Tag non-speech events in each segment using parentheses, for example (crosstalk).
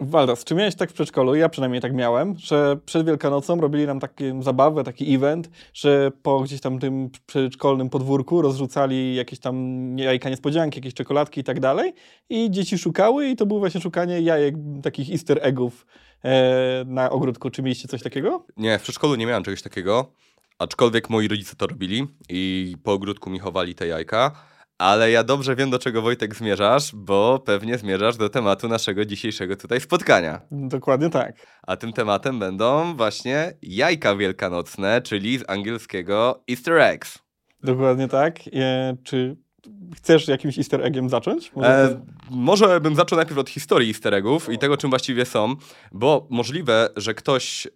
Waldas, czy miałeś tak w przedszkolu? Ja przynajmniej tak miałem, że przed Wielkanocą robili nam taką zabawę, taki event, że po gdzieś tam tym przedszkolnym podwórku rozrzucali jakieś tam jajka niespodzianki, jakieś czekoladki i tak dalej i dzieci szukały i to było właśnie szukanie jajek, takich easter eggów e, na ogródku. Czy mieliście coś takiego? Nie, w przedszkolu nie miałem czegoś takiego, aczkolwiek moi rodzice to robili i po ogródku mi chowali te jajka. Ale ja dobrze wiem, do czego Wojtek zmierzasz, bo pewnie zmierzasz do tematu naszego dzisiejszego tutaj spotkania. Dokładnie tak. A tym tematem będą właśnie jajka wielkanocne, czyli z angielskiego Easter eggs. Dokładnie tak. E, czy chcesz jakimś easter eggiem zacząć? Może, e, może bym zaczął najpierw od historii easter eggów i tego, czym właściwie są, bo możliwe, że ktoś e,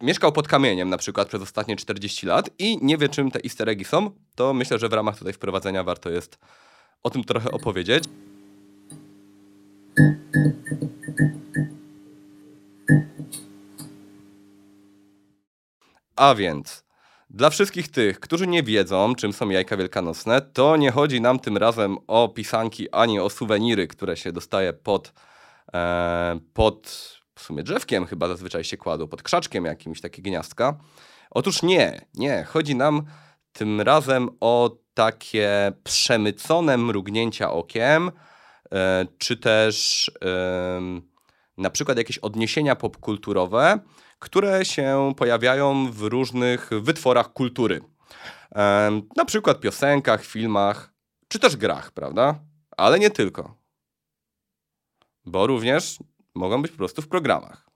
mieszkał pod kamieniem na przykład przez ostatnie 40 lat i nie wie, czym te easter eggi są, to myślę, że w ramach tutaj wprowadzenia warto jest o tym trochę opowiedzieć. A więc dla wszystkich tych, którzy nie wiedzą, czym są jajka wielkanocne, to nie chodzi nam tym razem o pisanki ani o suweniry, które się dostaje pod, e, pod w sumie drzewkiem chyba zazwyczaj się kładą, pod krzaczkiem jakimś, takie gniazdka. Otóż nie, nie. Chodzi nam tym razem o takie przemycone mrugnięcia okiem, e, czy też e, na przykład jakieś odniesienia popkulturowe, które się pojawiają w różnych wytworach kultury. Na przykład piosenkach, filmach, czy też grach, prawda? Ale nie tylko. Bo również mogą być po prostu w programach.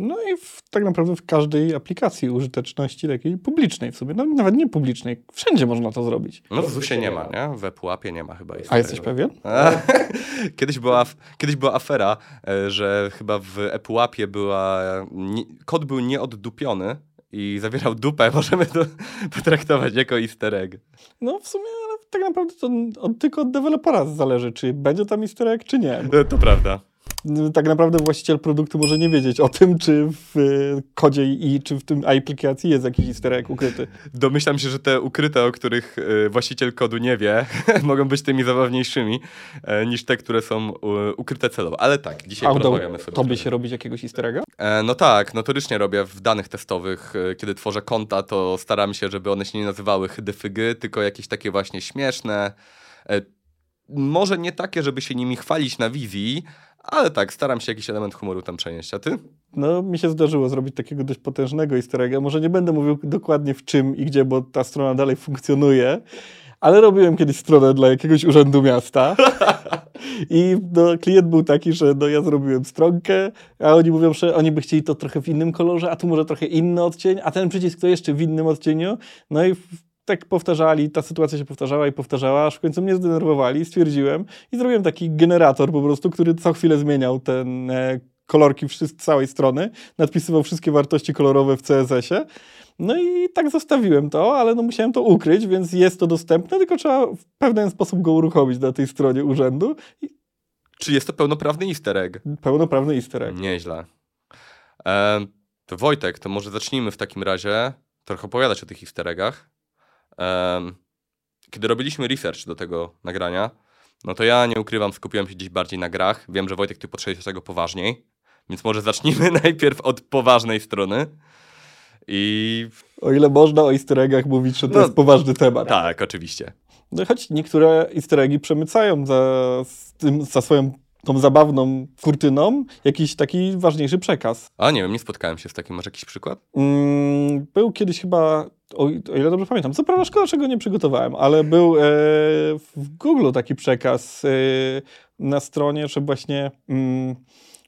No i w, tak naprawdę w każdej aplikacji użyteczności takiej publicznej w sumie, no, nawet nie publicznej, wszędzie można to zrobić. No w ZUSie nie ma, nie? We Pułapie nie ma chyba. A jesteś pewien? (laughs) kiedyś, była, kiedyś była afera, e, że chyba w ePułapie była, nie, kod był nieoddupiony i zawierał dupę, (laughs) możemy to potraktować jako easter egg. No w sumie tak naprawdę to od, tylko od dewelopera zależy, czy będzie tam easter egg, czy nie. To, to prawda tak naprawdę właściciel produktu może nie wiedzieć o tym, czy w e, kodzie i czy w tym aplikacji jest jakiś easter egg ukryty. Domyślam się, że te ukryte, o których e, właściciel kodu nie wie, (laughs) mogą być tymi zabawniejszymi e, niż te, które są ukryte celowo. Ale tak, dzisiaj Auto, porozmawiamy sobie. To by się robić jakiegoś easter egga? No tak, notorycznie robię w danych testowych, kiedy tworzę konta, to staram się, żeby one się nie nazywały hydyfygy, tylko jakieś takie właśnie śmieszne, może nie takie, żeby się nimi chwalić na wizji, ale tak, staram się jakiś element humoru tam przenieść. A ty? No, mi się zdarzyło zrobić takiego dość potężnego easter egga. Może nie będę mówił dokładnie w czym i gdzie, bo ta strona dalej funkcjonuje, ale robiłem kiedyś stronę dla jakiegoś urzędu miasta (laughs) i no, klient był taki, że no, ja zrobiłem stronkę, a oni mówią, że oni by chcieli to trochę w innym kolorze, a tu może trochę inny odcień, a ten przycisk to jeszcze w innym odcieniu. No i tak powtarzali, ta sytuacja się powtarzała i powtarzała, aż w końcu mnie zdenerwowali, stwierdziłem i zrobiłem taki generator po prostu, który co chwilę zmieniał ten e, kolorki całej strony, nadpisywał wszystkie wartości kolorowe w CSS-ie. No i tak zostawiłem to, ale no musiałem to ukryć, więc jest to dostępne, tylko trzeba w pewien sposób go uruchomić na tej stronie urzędu. I... Czy jest to pełnoprawny easter egg? Pełnoprawny easter egg. Nieźle. E, to Wojtek, to może zacznijmy w takim razie trochę opowiadać o tych easter eggach. Kiedy robiliśmy research do tego nagrania, no to ja nie ukrywam, skupiłem się gdzieś bardziej na grach. Wiem, że Wojtek, ty potrzebujesz tego poważniej, więc może zacznijmy (laughs) najpierw od poważnej strony. I... O ile można o easter eggach mówić, że to no, jest poważny temat. Tak, oczywiście. No choć niektóre easter eggi przemycają za, tym, za swoją tą zabawną kurtyną jakiś taki ważniejszy przekaz. A nie wiem, nie spotkałem się z takim. Masz jakiś przykład? Mm, był kiedyś chyba, o, o, ile dobrze pamiętam, co prawda szkoda, czego nie przygotowałem, ale był e, w Google taki przekaz e, na stronie, że właśnie mm,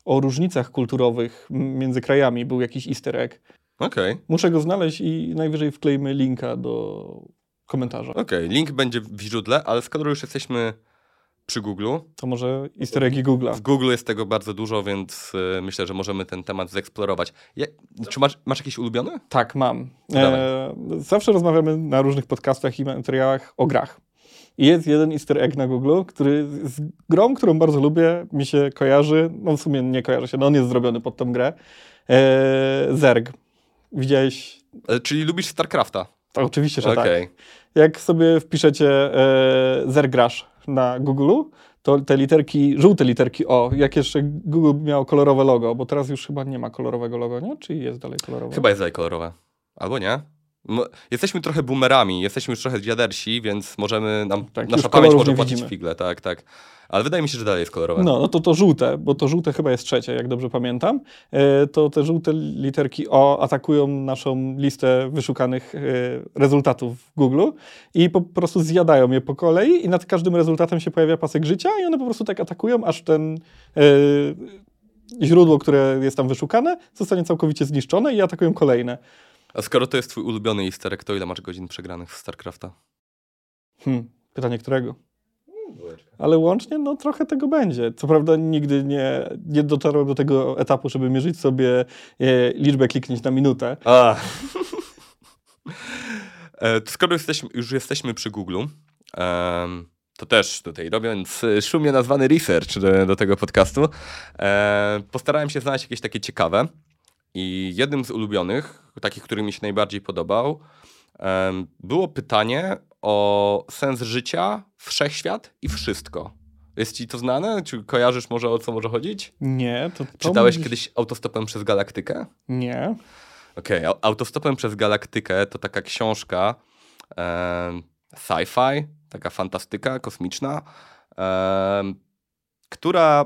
o różnicach kulturowych między krajami był jakiś easter egg. Okej. Okay. Muszę go znaleźć i najwyżej wklejmy linka do komentarza. Okej, okay. link będzie w źródle, ale skoro już jesteśmy przy Google. To może easter eggi Google'a. W Google jest tego bardzo dużo, więc y, myślę, że możemy ten temat zeksplorować. Je, czy masz, masz jakieś ulubione? Tak, mam. E, zawsze rozmawiamy na różnych podcastach i materiałach o grach. I jest jeden easter egg na Google, który z grą, którą bardzo lubię, mi się kojarzy, no w sumie nie kojarzy się, no on jest zrobiony pod tą grę. E, Zerg. Widziałeś? E, czyli lubisz StarCrafta? To oczywiście, że okay. tak. Jak sobie wpiszecie e, Zergrasz na Google, to te literki, żółte literki O, jak jeszcze Google miał kolorowe logo, bo teraz już chyba nie ma kolorowego logo, nie? Czy jest dalej kolorowe? Chyba jest dalej kolorowe. Albo nie? Jesteśmy trochę boomerami, jesteśmy już trochę dziadersi, więc możemy, nam, Tak, nasza pamięć może płacić widzimy. figle, tak, tak. Ale wydaje mi się, że dalej jest kolorowe. No, no to to żółte, bo to żółte chyba jest trzecie, jak dobrze pamiętam. E, To te żółte literki O atakują naszą listę wyszukanych e, rezultatów w Google i po prostu zjadają je po kolei i nad każdym rezultatem się pojawia pasek życia i one po prostu tak atakują, aż ten e, źródło, które jest tam wyszukane, zostanie całkowicie zniszczone i atakują kolejne. A skoro to jest twój ulubiony easter egg, to ile masz godzin przegranych w StarCrafta? Hmm, pytanie którego? Ale łącznie, no trochę tego będzie. Co prawda nigdy nie, nie dotarłem do tego etapu, żeby mierzyć sobie e, liczbę kliknięć na minutę. A. (laughs) E, to skoro jesteśmy, już jesteśmy przy Google, to też tutaj robiąc e, szumnie nazwany research do, do tego podcastu, e, postarałem się znaleźć jakieś takie ciekawe. I jednym z ulubionych, takich, który mi się najbardziej podobał, było pytanie o sens życia, wszechświat i wszystko. Jest ci to znane? Czy kojarzysz może o co może chodzić? Nie, to... to Czytałeś mówisz- kiedyś autostopem przez galaktykę? Nie. Okej, au- Autostopem przez Galaktykę to taka książka em, sci-fi, taka fantastyka kosmiczna, em, która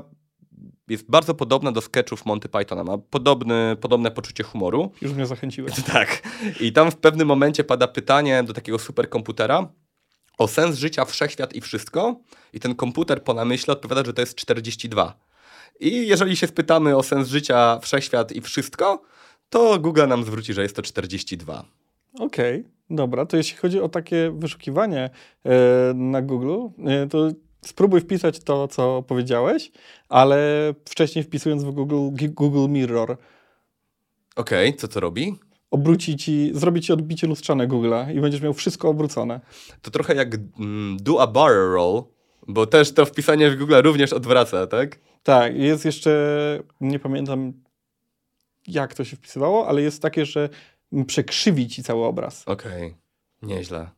jest bardzo podobna do sketchów Monty Pythona. Ma podobny, podobne poczucie humoru. Już mnie zachęciłeś. (laughs) Tak. I tam w pewnym momencie pada pytanie do takiego superkomputera o sens życia, wszechświat i wszystko. I ten komputer po namyśle odpowiada, że to jest 42. I jeżeli się spytamy o sens życia, wszechświat i wszystko, to Google nam zwróci, że jest to 42. Okej, dobra. To jeśli chodzi o takie wyszukiwanie e, na Google, e, to spróbuj wpisać to, co powiedziałeś, ale wcześniej wpisując w Google, Google Mirror. Okej, co to robi? Obróci ci, zrobi ci odbicie lustrzane Google'a i będziesz miał wszystko obrócone. To trochę jak mm, do a barrel roll, bo też to wpisanie w Google również odwraca, tak? Tak, jest jeszcze, nie pamiętam jak to się wpisywało, ale jest takie, że przekrzywi ci cały obraz. Okej, nieźle.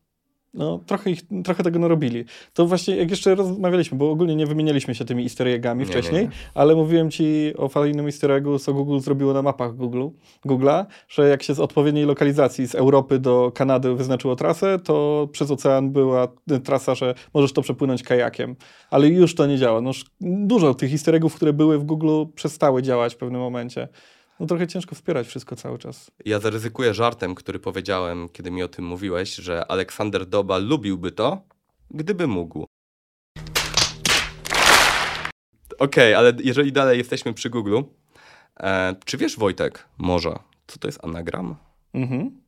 No, trochę, ich, trochę tego narobili. To właśnie, jak jeszcze rozmawialiśmy, bo ogólnie nie wymienialiśmy się tymi easter eggami Nie, nie, wcześniej, nie. ale mówiłem ci o fajnym easter eggu, co Google zrobiło na mapach Google, Google'a, że jak się z odpowiedniej lokalizacji z Europy do Kanady wyznaczyło trasę, to przez ocean była trasa, że możesz to przepłynąć kajakiem. Ale już to nie działa. No, dużo tych easter eggów, które były w Google, przestały działać w pewnym momencie. No trochę ciężko wspierać wszystko cały czas. Ja zaryzykuję żartem, który powiedziałem, kiedy mi o tym mówiłeś, że Aleksander Doba lubiłby to, gdyby mógł. Okej, ale jeżeli dalej jesteśmy przy Google, e, czy wiesz, Wojtek, może, co to jest anagram? Mhm.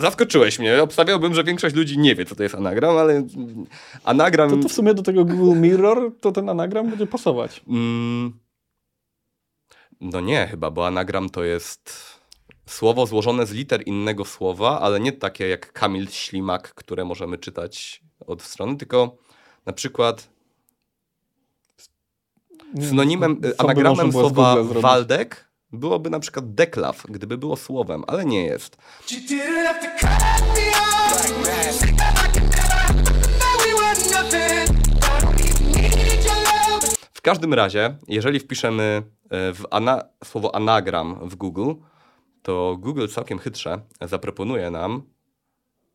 Zaskoczyłeś mnie. Obstawiałbym, że większość ludzi nie wie, co to jest anagram, ale anagram. To, to w sumie do tego Google Mirror to ten anagram będzie pasować. Mm, no nie, chyba, bo anagram to jest słowo złożone z liter innego słowa, ale nie takie jak Kamil Ślimak, które możemy czytać od strony, tylko na przykład synonimem, by anagramem słowa? Waldek byłoby na przykład deklaw, gdyby było słowem, ale nie jest. You każdym razie, jeżeli wpiszemy e, w ana- słowo anagram w Google, to Google całkiem chytrze zaproponuje nam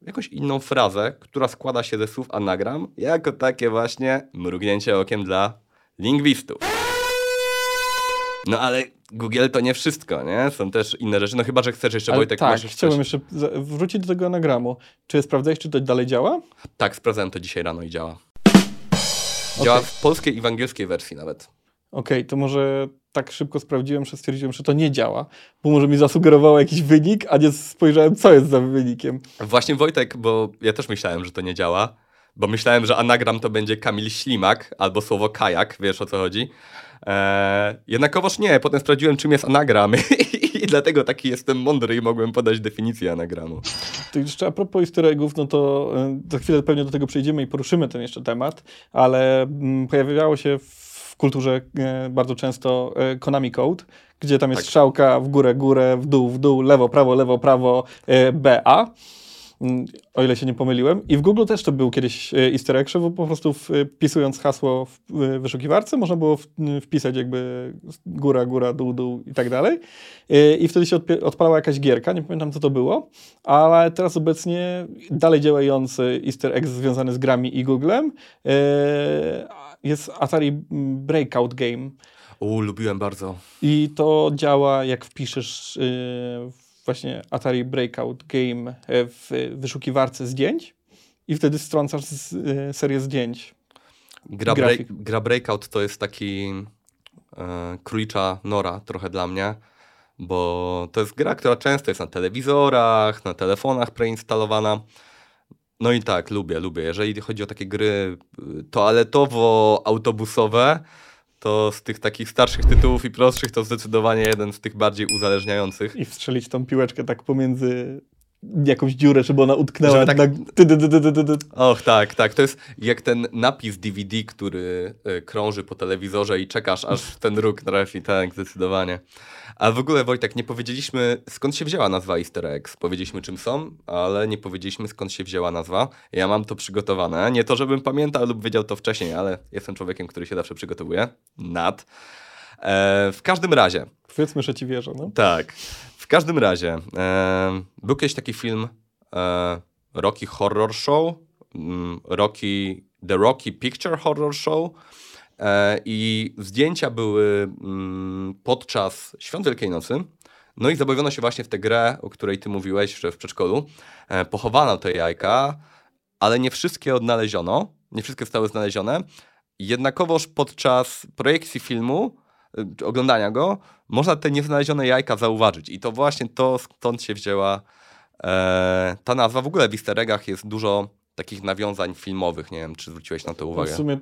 jakąś inną frazę, która składa się ze słów anagram, jako takie właśnie mrugnięcie okiem dla lingwistów. No ale Google to nie wszystko, nie? Są też inne rzeczy, no chyba, że chcesz jeszcze, Ale Wojtek, tak, masz chciałbym jeszcze wrócić do tego anagramu. Czy sprawdzałeś, czy to dalej działa? Tak, sprawdzałem to dzisiaj rano i działa. Działa Okej. w polskiej i w angielskiej wersji nawet. Okej, to może tak szybko sprawdziłem, że stwierdziłem, że to nie działa, bo może mi zasugerowało jakiś wynik, a nie spojrzałem, co jest za wynikiem. Właśnie Wojtek, bo ja też myślałem, że to nie działa, bo myślałem, że anagram to będzie Kamil Ślimak albo słowo kajak, wiesz o co chodzi. Eee, jednakowoż nie, potem sprawdziłem czym jest anagram (laughs) (laughs) i dlatego taki jestem mądry i mogłem podać definicję anagramu. To jeszcze a propos easter eggów, no to y, za chwilę pewnie do tego przejdziemy i poruszymy ten jeszcze temat, ale mm, pojawiało się w kulturze e, bardzo często e, Konami Code, gdzie tam jest Tak. strzałka w górę, górę, w dół, w dół, lewo, prawo, lewo, prawo, BA. Mm, o ile się nie pomyliłem. I w Google też to był kiedyś e, easter egg, że po prostu wpisując hasło w e, wyszukiwarce można było w- wpisać jakby góra, góra, dół, dół i tak dalej. E, I wtedy się odpalała jakaś gierka, nie pamiętam co to było, ale teraz obecnie dalej działający easter egg związany z grami i Googlem e, jest Atari Breakout Game. U, lubiłem bardzo. I to działa, jak wpiszesz y, właśnie Atari Breakout Game y, w wyszukiwarce zdjęć i wtedy strącasz z, y, serię zdjęć. Gra, break, gra Breakout to jest taki e, królicza nora trochę dla mnie, bo to jest gra, która często jest na telewizorach, na telefonach preinstalowana. No i tak, lubię, lubię. Jeżeli chodzi o takie gry y, toaletowo-autobusowe, to z tych takich starszych tytułów i prostszych to zdecydowanie jeden z tych bardziej uzależniających. I wstrzelić tą piłeczkę tak pomiędzy jakąś dziurę, żeby ona utknęła. Tak- na. Och, tak, tak. To jest jak ten napis DVD, który y, krąży po telewizorze i czekasz, aż ten róg trafi. Tak, zdecydowanie. A w ogóle, Wojtek, nie powiedzieliśmy, skąd się wzięła nazwa Easter eggs. Powiedzieliśmy, czym są, ale nie powiedzieliśmy, skąd się wzięła nazwa. Ja mam to przygotowane. Nie to, żebym pamiętał lub wiedział to wcześniej, ale jestem człowiekiem, który się zawsze przygotowuje. Nad. E, w każdym razie, Powiedzmy, że ci wierzę. No. tak. Każdym razie, e, był kiedyś taki film e, Rocky Horror Show, mm, Rocky, The Rocky Picture Horror Show e, i zdjęcia były mm, podczas Świąt Wielkiej Nocy. No i zabawiono się właśnie w tę grę, o której ty mówiłeś, że w przedszkolu. E, pochowano te jajka, ale nie wszystkie odnaleziono, nie wszystkie zostały znalezione. Jednakowoż podczas projekcji filmu, oglądania go, można te nieznalezione jajka zauważyć. I to właśnie to, stąd się wzięła e, ta nazwa. W ogóle w easter eggach jest dużo takich nawiązań filmowych. Nie wiem, czy zwróciłeś na to No uwagę. w sumie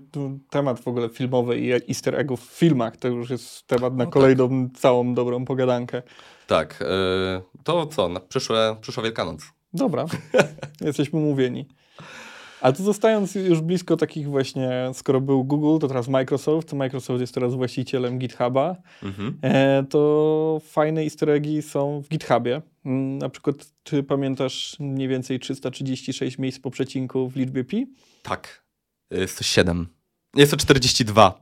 temat w ogóle filmowy i easter eggów w filmach to już jest temat na No kolejną całą dobrą pogadankę. Tak. E, to co? Na przyszłe, przyszła Wielkanoc. Dobra, (laughs) jesteśmy umówieni. A tu zostając już blisko takich właśnie, skoro był Google, to teraz Microsoft. Microsoft jest teraz właścicielem GitHuba. Mhm. E, to fajne easter eggi są w GitHubie. Mm, Na przykład, czy pamiętasz mniej więcej 336 miejsc po przecinku w liczbie pi? Tak. Jest to 7. Jest to 42.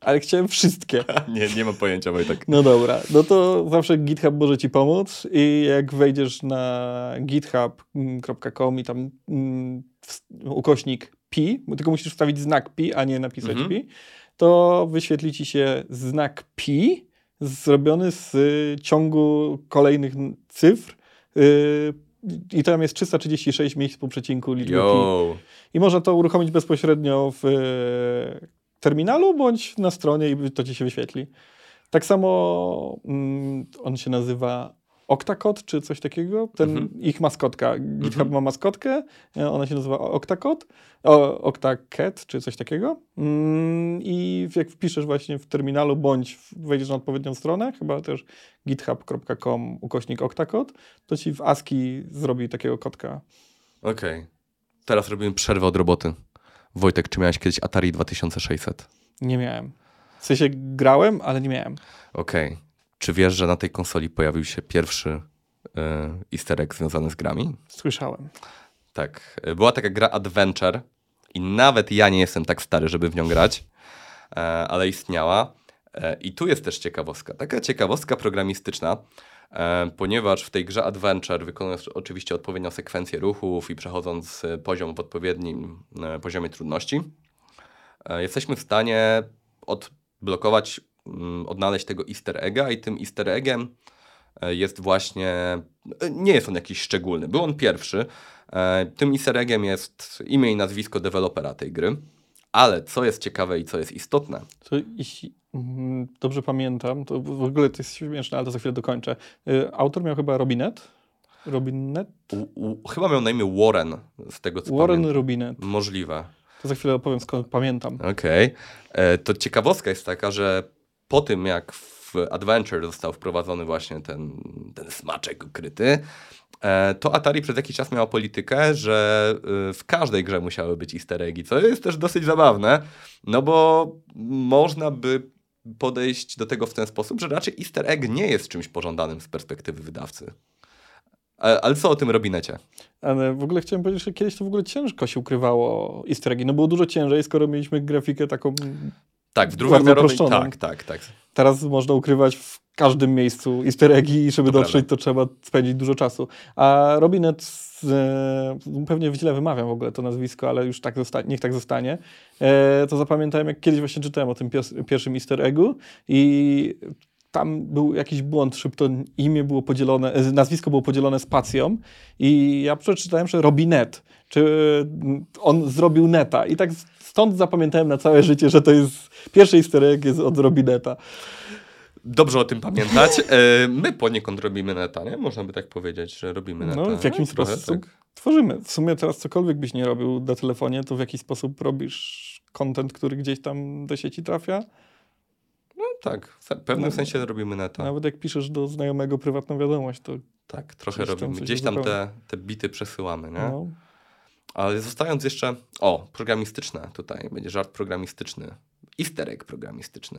Ale chciałem wszystkie. (laughs) nie, nie mam pojęcia, Wojtek. No dobra, no to zawsze GitHub może ci pomóc i jak wejdziesz na github.com i tam mm, ukośnik pi, bo tylko musisz wstawić znak pi, a nie napisać Mhm. pi, to wyświetli ci się znak pi zrobiony z ciągu kolejnych cyfr y, i tam jest 336 miejsc po przecinku liczby pi. I można to uruchomić bezpośrednio w terminalu bądź na stronie i to ci się wyświetli. Tak samo mm, on się nazywa Octacode czy coś takiego. Ten Mhm. ich maskotka. GitHub Mhm. ma maskotkę, e, ona się nazywa Octacode, o, Octacat czy coś takiego. Mm, I jak wpiszesz właśnie w terminalu bądź wejdziesz na odpowiednią stronę, chyba też github.com ukośnik Octacode, to ci w ASCII zrobi takiego kotka. Okej. Teraz robimy przerwę od roboty. Wojtek, czy miałeś kiedyś Atari 2600? Nie miałem. W sensie grałem, ale nie miałem. Okej. Czy wiesz, że na tej konsoli pojawił się pierwszy e, easter egg związany z grami? Słyszałem. Tak. Była taka gra Adventure i nawet ja nie jestem tak stary, żeby w nią grać, e, ale istniała. E, I tu jest też ciekawostka. Taka ciekawostka programistyczna, ponieważ w tej grze Adventure wykonując oczywiście odpowiednią sekwencję ruchów i przechodząc e, poziom w odpowiednim e, poziomie trudności, e, jesteśmy w stanie odblokować, mm, odnaleźć tego easter egga i tym easter eggiem e, jest właśnie, e, nie jest on jakiś szczególny, był on pierwszy. E, Tym easter eggiem jest imię i nazwisko dewelopera tej gry, ale co jest ciekawe i co jest istotne, To jeśli dobrze pamiętam, to w ogóle to jest śmieszne, ale to za chwilę dokończę. Y, Autor miał chyba Robinet. Robinet? u, u, chyba miał na imię Warren, z tego co Warren pamiętam. Robinet. Możliwe. To za chwilę opowiem skąd pamiętam. Okej. E, To ciekawostka jest taka, że po tym jak w Adventure został wprowadzony właśnie ten, ten smaczek ukryty, e, to Atari przez jakiś czas miała politykę, że y, w każdej grze musiały być easter eggi, co jest też dosyć zabawne, no bo można by podejść do tego w ten sposób, że raczej easter egg nie jest czymś pożądanym z perspektywy wydawcy. Ale co o tym robinecie? Ale w ogóle chciałem powiedzieć, że kiedyś to w ogóle ciężko się ukrywało easter eggi. No było dużo ciężej, skoro mieliśmy grafikę taką... Tak, w uproszczoną. Tak, tak, tak. Teraz można ukrywać w każdym miejscu easter eggi i żeby To dotrzeć, prawda. to trzeba spędzić dużo czasu. A Robinet, e, pewnie źle wymawiam w ogóle to nazwisko, ale już tak zosta- niech tak zostanie, e, to zapamiętałem, jak kiedyś właśnie czytałem o tym pios- pierwszym easter eggu i tam był jakiś błąd, szybko imię było podzielone, e, nazwisko było podzielone spacją i ja przeczytałem, że Robinet, czy mm, on zrobił neta i tak stąd zapamiętałem na całe życie, że to jest, pierwszy easter egg jest od Robineta. Dobrze o tym pamiętać. E, My poniekąd robimy neta, nie? Można by tak powiedzieć, że robimy neta. No, w jakim Trochę sposób tak. tworzymy. W sumie teraz cokolwiek byś nie robił na telefonie, to w jaki sposób robisz content, który gdzieś tam do sieci trafia? No tak, w pewnym No. sensie robimy neta. Nawet jak piszesz do znajomego prywatną wiadomość, to Tak, trochę tam robimy. coś Gdzieś tam te, te bity przesyłamy, nie? no, Ale zostając jeszcze... O, programistyczne tutaj. Będzie żart programistyczny. Easter egg programistyczny.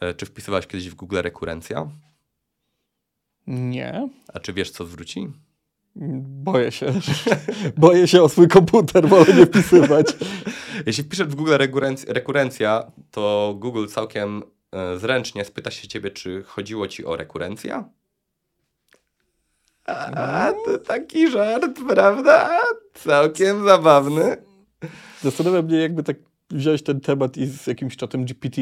E, Czy wpisywałeś kiedyś w Google rekurencja? nie. A czy wiesz, co zwróci? Boję się. (laughs) Boję się o swój komputer, wolę nie wpisywać. (laughs) Jeśli wpiszesz w Google rekurenc- rekurencja, to Google całkiem e, zręcznie spyta się ciebie, czy chodziło ci o rekurencja? A, to taki żart, prawda? Całkiem zabawny. Zastanawia mnie, jakby tak wziąć ten temat i z jakimś czatem GPT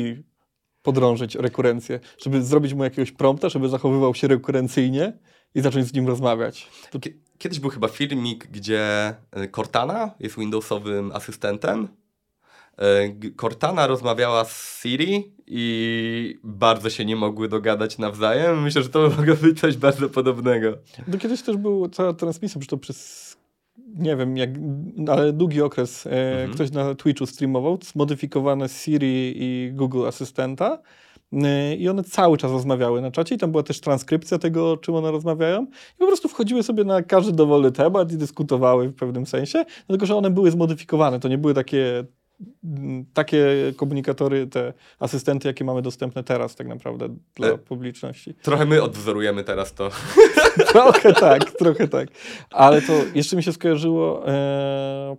podrążyć o rekurencję, żeby zrobić mu jakiegoś prompta, żeby zachowywał się rekurencyjnie i zacząć z nim rozmawiać. To Kie- Kiedyś był chyba filmik, gdzie e, Cortana jest Windowsowym asystentem. E, Cortana rozmawiała z Siri i bardzo się nie mogły dogadać nawzajem. Myślę, że to (laughs) mogło być coś bardzo podobnego. No kiedyś też była cała transmisja, czy to przez, nie wiem, jak, ale długi okres e, Mhm. ktoś na Twitchu streamował zmodyfikowane Siri i Google Asystenta e, i one cały czas rozmawiały na czacie i tam była też transkrypcja tego, o czym one rozmawiają i po prostu wchodziły sobie na każdy dowolny temat i dyskutowały w pewnym sensie, dlatego że one były zmodyfikowane, to nie były takie takie komunikatory, te asystenty, jakie mamy dostępne teraz tak naprawdę dla E. publiczności. Trochę my odwzorujemy teraz to. (laughs) Trochę tak, trochę tak. Ale to jeszcze mi się skojarzyło, e,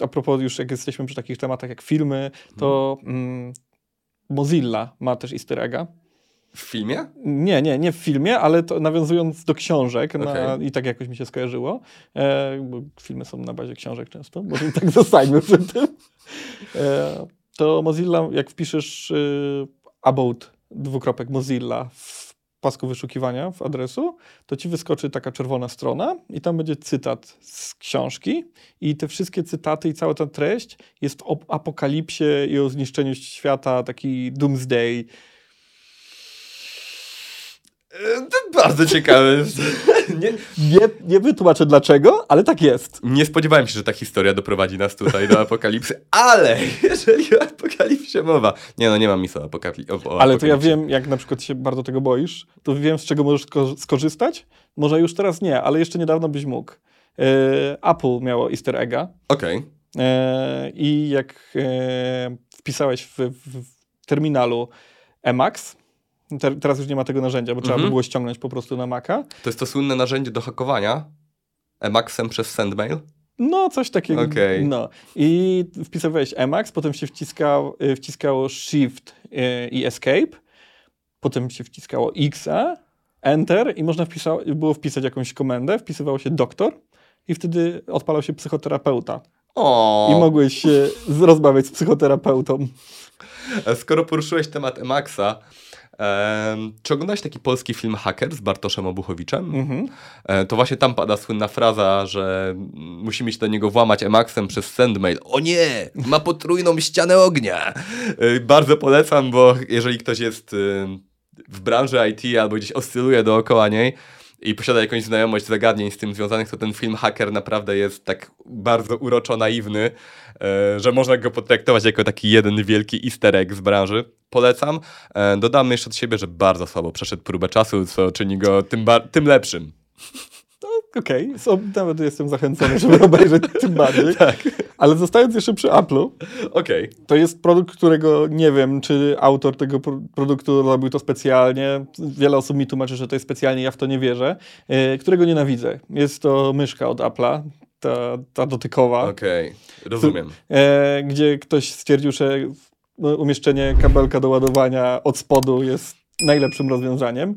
a propos już jak jesteśmy przy takich tematach jak filmy, to mm, Mozilla ma też easter egga. W filmie? Nie, nie, nie w filmie, ale to nawiązując do książek na, Okej. i tak jakoś mi się skojarzyło, e, bo filmy są na bazie książek często, może tak zostańmy przy tym. E, to Mozilla, jak wpiszesz y, about dwukropek Mozilla w pasku wyszukiwania w adresu, to ci wyskoczy taka czerwona strona i tam będzie cytat z książki. I te wszystkie cytaty i cała ta treść jest o apokalipsie i o zniszczeniu świata, taki doomsday, To bardzo ciekawe. (laughs) nie, Nie, nie wytłumaczę dlaczego, ale tak jest. nie spodziewałem się, że ta historia doprowadzi nas tutaj do apokalipsy, ale jeżeli o apokalipsie mowa. Nie no, nie mam nic o, apokali- o, o Ale to ja apokalipsie. wiem, jak na przykład się bardzo tego boisz, to wiem, z czego możesz sko- skorzystać. Może już teraz nie, ale jeszcze niedawno byś mógł. E, Apple miało easter egga Okej. e, i jak e, wpisałeś w, w, w terminalu Emacs, te, teraz już nie ma tego narzędzia, bo trzeba by Mhm. było ściągnąć po prostu na Maca. To jest to słynne narzędzie do hakowania. Emacsem przez Sendmail. No, coś takiego. Okej. No. I wpisywałeś Emacs, potem się wciskał, y, wciskało Shift y, i Escape, potem się wciskało X, Enter i można wpisa było wpisać jakąś komendę, wpisywało się doktor i wtedy odpalał się psychoterapeuta. O. I mogłeś się rozmawiać z psychoterapeutą. Skoro poruszyłeś temat Emaxa, em, czy oglądałeś taki polski film Hacker z Bartoszem Obuchowiczem? Mhm. E, To właśnie tam pada słynna fraza, że musimy się do niego włamać Emacsem przez Sendmail. O nie! Ma potrójną ścianę ognia! E, Bardzo polecam, bo jeżeli ktoś jest y, w branży IT albo gdzieś oscyluje dookoła niej i posiada jakąś znajomość zagadnień z tym związanych, to ten film Hacker naprawdę jest tak bardzo uroczo naiwny, e, że można go potraktować jako taki jeden wielki easter egg z branży. Polecam. E, Dodam jeszcze od siebie, że bardzo słabo przeszedł próbę czasu, co czyni go tym, tym lepszym. No, Okej, So, nawet jestem zachęcony, żeby (laughs) obejrzeć tym bardziej. Tak. Ale zostając jeszcze przy Apple'u, Okej. to jest produkt, którego nie wiem, czy autor tego pro- produktu robił to specjalnie. Wiele osób mi tłumaczy, że to jest specjalnie, ja w to nie wierzę. E, którego nienawidzę. Jest to myszka od Apple'a, ta, ta dotykowa. Okej, rozumiem. e, gdzie ktoś stwierdził, że no, umieszczenie kabelka do ładowania od spodu jest najlepszym rozwiązaniem.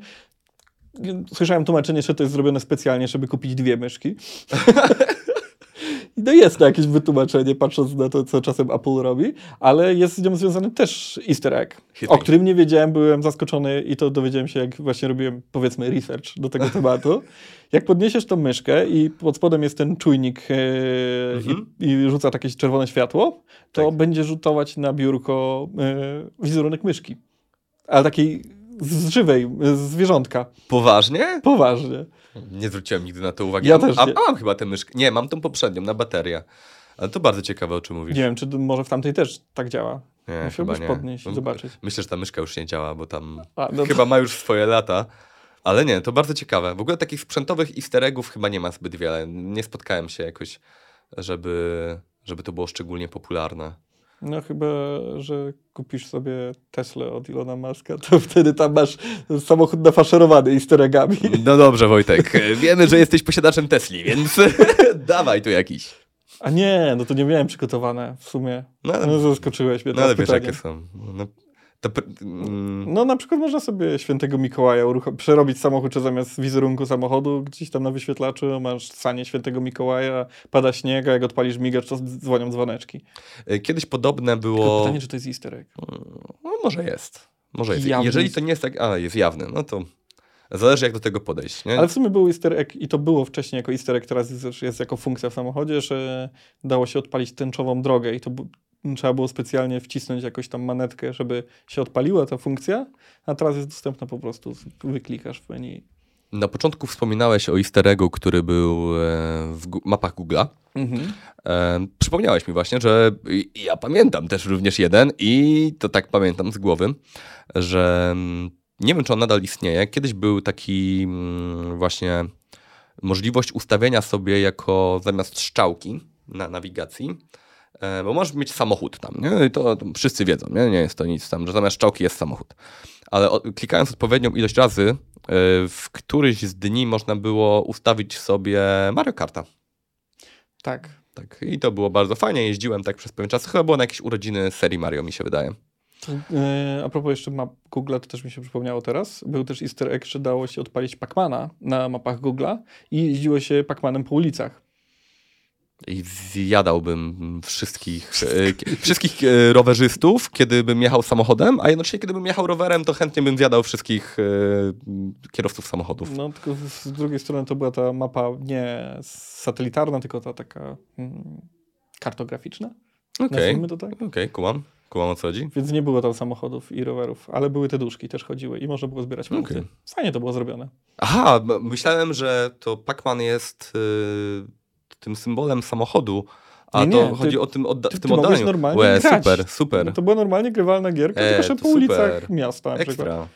Słyszałem tłumaczenie, że to jest zrobione specjalnie, żeby kupić dwie myszki. (laughs) I No jest to jakieś wytłumaczenie, patrząc na to, co czasem Apple robi, ale jest z nią związany też easter egg, Hitting. o którym nie wiedziałem, byłem zaskoczony i to dowiedziałem się, jak właśnie robiłem, powiedzmy, research do tego (laughs) tematu. Jak podniesiesz tą myszkę i pod spodem jest ten czujnik e, Mhm. i, i rzuca takie czerwone światło, to Tak. będzie rzutować na biurko e, wizerunek myszki. Ale takiej z żywej, z zwierzątka. Poważnie? Poważnie. Nie zwróciłem nigdy na to uwagi. Ja też a, nie. mam chyba tę myszkę. Nie, mam tą poprzednią, na baterię. Ale to bardzo ciekawe, o czym mówisz. Nie wiem, czy to może w tamtej też tak działa. Nie, chyba Musiałbyś nie. podnieść i No, zobaczyć. Myślę, że ta myszka już nie działa, bo tam A, no to- chyba ma już swoje lata. Ale nie, to bardzo ciekawe. W ogóle takich sprzętowych easter eggów chyba nie ma zbyt wiele. Nie spotkałem się jakoś, żeby, żeby to było szczególnie popularne. No chyba, że kupisz sobie Teslę od Ilona Maska, to (laughs) wtedy tam masz samochód nafaszerowany easter eggami. No dobrze, Wojtek. Wiemy, że jesteś posiadaczem Tesli, więc (laughs) dawaj tu jakiś. A nie, no to nie miałem przygotowane w sumie. No, No, zaskoczyłeś mnie No ale teraz wiesz, jakie są. No, to, mm, No na przykład można sobie świętego Mikołaja przerobić samochód, czy zamiast wizerunku samochodu gdzieś tam na wyświetlaczu masz sanie świętego Mikołaja, pada śnieg, a jak odpalisz migacz, to dzwonią dzwoneczki. Kiedyś podobne Tylko było. pytanie, czy to jest easter egg? No, może jest. Może jest. Jawny Jeżeli to nie jest tak. A, jest jawny, no to zależy, jak do tego podejść. Nie? Ale w sumie był easter egg i to było wcześniej jako easter egg, teraz jest, jest jako funkcja w samochodzie, że dało się odpalić tęczową drogę i to trzeba było specjalnie wcisnąć jakąś tam manetkę, żeby się odpaliła ta funkcja, a teraz jest dostępna po prostu, wyklikasz w menu. Na początku wspominałeś o easter eggu, który był e, w mapach Google'a. Mhm. E, przypomniałeś mi właśnie, że ja pamiętam też również jeden i to tak pamiętam z głowy, że mm, nie wiem, czy on nadal istnieje. Kiedyś był taki mm, właśnie możliwość ustawienia sobie jako zamiast strzałki na nawigacji, bo możesz mieć samochód tam, nie? I to, to wszyscy wiedzą, nie? nie jest to nic tam, że zamiast strzałki jest samochód. Ale o, klikając odpowiednią ilość razy, e, w któryś z dni można było ustawić sobie Mario Karta. Tak. Tak, i to było bardzo fajnie. Jeździłem tak przez pewien czas. Chyba było na jakieś urodziny serii Mario, mi się wydaje. E, a propos jeszcze map Google'a, to też mi się przypomniało teraz. Był też easter egg, że dało się odpalić Pacmana na mapach Google'a i jeździło się Pacmanem po ulicach. I zjadałbym wszystkich, e, wszystkich e, rowerzystów, kiedy bym jechał samochodem, a jednocześnie, kiedy bym jechał rowerem, to chętnie bym zjadał wszystkich e, kierowców samochodów. No, tylko z drugiej strony to była ta mapa nie satelitarna, tylko ta taka mm, kartograficzna. Okej, to tak. okej, kumam. Kumam o co chodzi. Więc nie było tam samochodów i rowerów, ale były te duszki, też chodziły i można było zbierać punkty. Okej. Fajnie to było zrobione. Aha, myślałem, że to Pac-Man jest e, tym symbolem samochodu, a Nie, to nie, ty- chodzi o tym, odda- Ty, w ty tym oddaniu. normalnie Łe, grać. super, super. No to była normalnie grywalna gierka, E, tylko po ulicach super. miasta na przykład. Ekstra.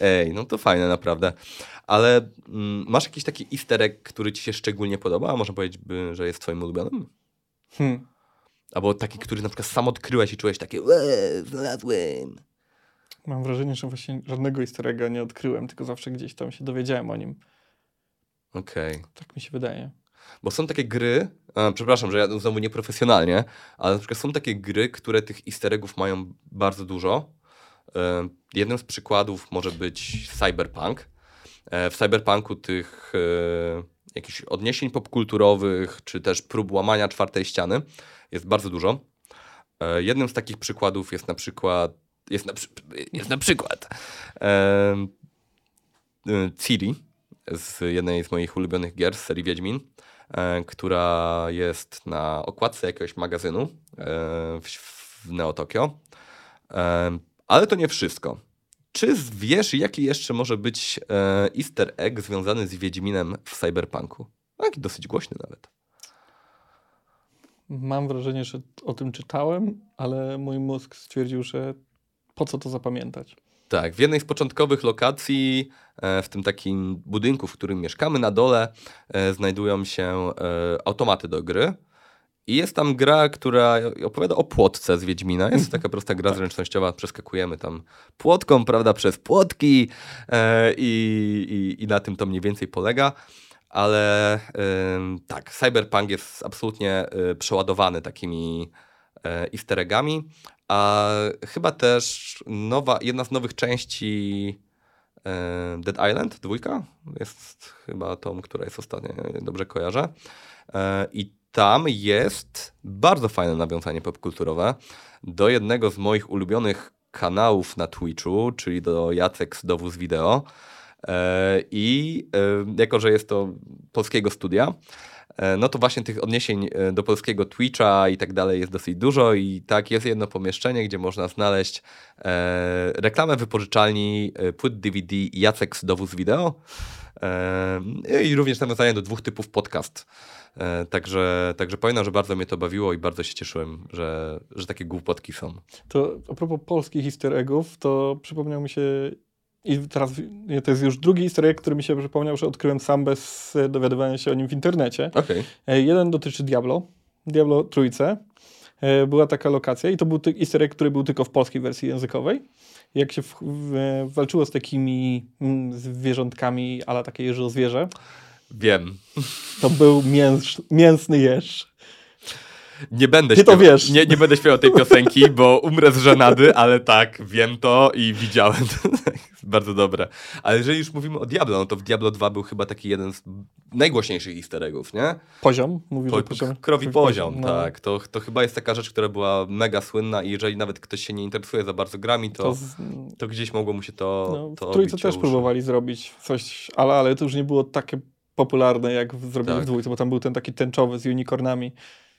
Ej, no to fajne naprawdę. Ale mm, masz jakiś taki easter egg, który ci się szczególnie podoba? A można powiedzieć, by, że jest twoim ulubionym? Hmm. Albo taki, który na przykład sam odkryłeś i czułeś takie "Łe, znalazłem. Mam wrażenie, że właśnie żadnego easter egga nie odkryłem, tylko zawsze gdzieś tam się dowiedziałem o nim. Okej. Tak mi się wydaje. Bo są takie gry, a, przepraszam, że ja znowu nieprofesjonalnie, ale na przykład są takie gry, które tych easter eggów mają bardzo dużo. E, jednym z przykładów może być Cyberpunk. E, w Cyberpunku tych e, jakichś odniesień popkulturowych, czy też prób łamania czwartej ściany jest bardzo dużo. E, jednym z takich przykładów jest na przykład jest na, przy- jest na przykład e, e, Ciri z jednej z moich ulubionych gier z serii Wiedźmin, e, która jest na okładce jakiegoś magazynu e, w, w Neo Tokio. E, ale to nie wszystko. Czy wiesz, jaki jeszcze może być e, easter egg związany z Wiedźminem w Cyberpunku? Taki dosyć głośny nawet. Mam wrażenie, że o tym czytałem, ale mój mózg stwierdził, że po co to zapamiętać. Tak, w jednej z początkowych lokacji, e, w tym takim budynku, w którym mieszkamy, na dole e, znajdują się e, automaty do gry. I jest tam gra, która opowiada o płotce z Wiedźmina. Jest taka prosta gra zręcznościowa, przeskakujemy tam płotką, prawda, przez płotki e, i, i, na tym to mniej więcej polega. Ale tak, Cyberpunk jest absolutnie przeładowany takimi easter eggami, a chyba też nowa, jedna z nowych części e, Dead Island, dwójka, jest chyba tą, która jest ostatnio, dobrze kojarzę. E, I tam jest bardzo fajne nawiązanie popkulturowe do jednego z moich ulubionych kanałów na Twitchu, czyli do Jacek z Dowóz Wideo. E, I e, jako, że jest to polskiego studia, e, no to właśnie tych odniesień e, do polskiego Twitcha i tak dalej jest dosyć dużo i tak jest jedno pomieszczenie, gdzie można znaleźć e, reklamę wypożyczalni e, płyt DVD Jacek z Dowóz Wideo e, i również nawiązanie do dwóch typów podcast. E, Także, także pamiętam, że bardzo mnie to bawiło i bardzo się cieszyłem, że, że takie głupotki są. To a propos polskich easter eggów, to przypomniał mi się i teraz to jest już drugi egg, który mi się przypomniał, że odkryłem sam bez e, dowiadywania się o nim w internecie. Okej. E, Jeden dotyczy Diablo, Diablo trójce. E, Była taka lokacja i to był egg, który był tylko w polskiej wersji językowej. Jak się w, w, walczyło z takimi mm, zwierzątkami, ale takie jeżo zwierzę, Wiem. to był mięs, mięsny jeż. Nie będę Ty śpiewał-. Nie, nie będę śpiewał tej piosenki, bo umrę z żenady, ale tak, wiem to i widziałem to. (laughs) Bardzo dobre. Ale jeżeli już mówimy o Diablo, no to w Diablo 2 był chyba taki jeden z najgłośniejszych easter eggów, nie? Poziom, mówisz Po, o poziomie? krowi poziom, no. tak. To, to chyba jest taka rzecz, która była mega słynna i jeżeli nawet ktoś się nie interesuje za bardzo grami, to, To to, z, gdzieś mogło mu się to no, to w trójce też próbowali zrobić coś, ale, ale to już nie było takie popularne, jak w- zrobili Tak. w dwójce, bo tam był ten taki tęczowy z unicornami,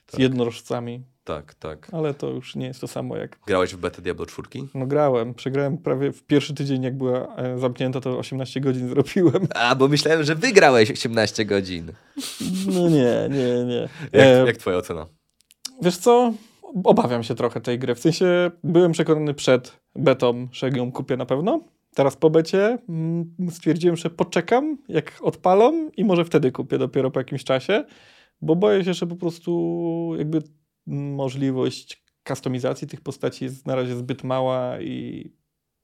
z Tak. jednorożcami, Tak, tak. ale to już nie jest to samo jak Grałeś w betę Diablo 4? No grałem, przegrałem prawie w pierwszy tydzień, jak była e, zamknięta, to 18 godzin zrobiłem. A, bo myślałem, że wygrałeś 18 godzin. No nie, nie, nie. Jak, E, jak twoja ocena? Wiesz co? Obawiam się trochę tej gry. W sensie byłem przekonany przed betą, że ją kupię na pewno. Teraz po becie mm, stwierdziłem, że poczekam, jak odpalą i może wtedy kupię dopiero po jakimś czasie, bo boję się, że po prostu jakby możliwość kustomizacji tych postaci jest na razie zbyt mała i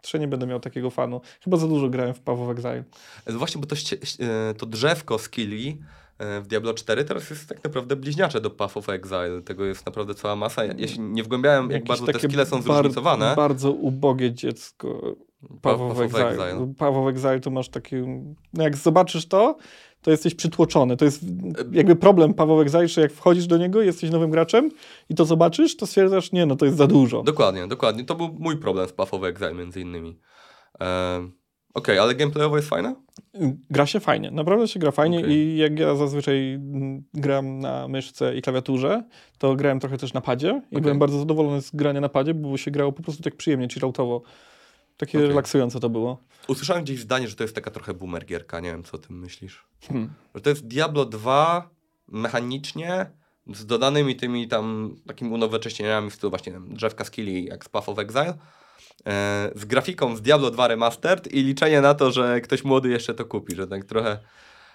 że nie będę miał takiego fanu. Chyba za dużo grałem w Path of Exile. E, Właśnie, bo to, e, to drzewko skilli e, w Diablo 4 teraz jest tak naprawdę bliźniacze do Path of Exile. Tego jest naprawdę cała masa. Ja, ja się nie wgłębiałem, jak Jakieś bardzo te skille są bar- zróżnicowane. Bardzo ubogie dziecko. Path of Exile. Path of Exile to masz taki... No jak zobaczysz to, to jesteś przytłoczony. To jest jakby problem Exile, że jak wchodzisz do niego, jesteś nowym graczem i to zobaczysz, to stwierdzasz, nie, no to jest za dużo. Dokładnie, dokładnie. To był mój problem z of Exile między innymi. E, Okej, ale gameplayowo jest fajne? Gra się fajnie, naprawdę się gra fajnie Okej. i jak ja zazwyczaj mm, gram na myszce i klawiaturze, to grałem trochę też na padzie i Okej. byłem bardzo zadowolony z grania na padzie, bo się grało po prostu tak przyjemnie, chilloutowo. Takie Okej. relaksujące to było. Usłyszałem gdzieś zdanie, że to jest taka trochę boomer gierka. Nie wiem, co o tym myślisz. Hmm. Że to jest Diablo 2 mechanicznie z dodanymi tymi tam takimi unowocześnieniami w stylu właśnie nie wiem, drzewka skilli jak z Path of Exile. E, z grafiką z Diablo 2 Remastered i liczenie na to, że ktoś młody jeszcze to kupi, że tak trochę...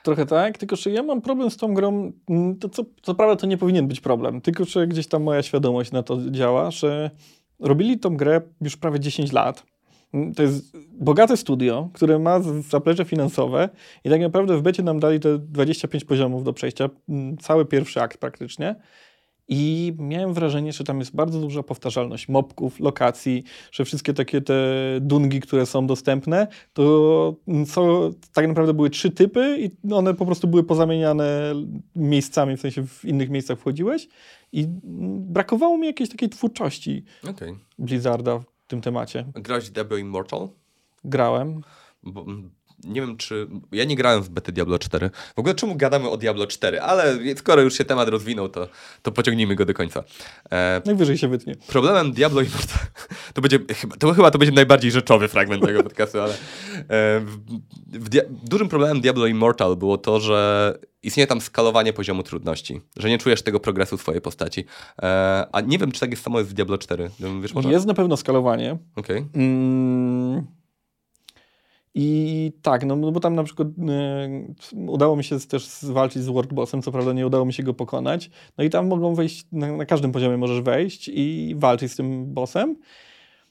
Trochę tak, tylko że ja mam problem z tą grą, mm, to co, co prawda to nie powinien być problem, tylko że gdzieś tam moja świadomość na to działa, że robili tą grę już prawie 10 lat. Mm, To jest bogate studio, które ma zaplecze finansowe i tak naprawdę w becie nam dali te 25 poziomów do przejścia, mm, cały pierwszy akt praktycznie. I miałem wrażenie, że tam jest bardzo duża powtarzalność mobków, lokacji, że wszystkie takie te dungi, które są dostępne, to są, tak naprawdę były trzy typy i one po prostu były pozamieniane miejscami, w sensie w innych miejscach wchodziłeś i mm, brakowało mi jakiejś takiej twórczości Okej. Blizzarda tym temacie. Grałeś w Diablo Immortal? Grałem. Bo, mm, nie wiem, czy... Ja nie grałem w betę Diablo 4. W ogóle czemu gadamy o Diablo 4? Ale skoro już się temat rozwinął, to, to pociągnijmy go do końca. E, Najwyżej się wytnie. Problemem Diablo Immortal to będzie chyba, to chyba to będzie najbardziej rzeczowy fragment tego podcastu, ale e, w, w dia, dużym problemem Diablo Immortal było to, że istnieje tam skalowanie poziomu trudności, że nie czujesz tego progresu swojej postaci. E, a nie wiem, czy tak jest samo jest w Diablo 4. Wiesz może? Jest na pewno skalowanie. Okej. Mm. I tak, no bo tam na przykład y, udało mi się też zwalczyć z World Bossem, co prawda nie udało mi się go pokonać. No i tam mogą wejść, na, na każdym poziomie możesz wejść i walczyć z tym bossem.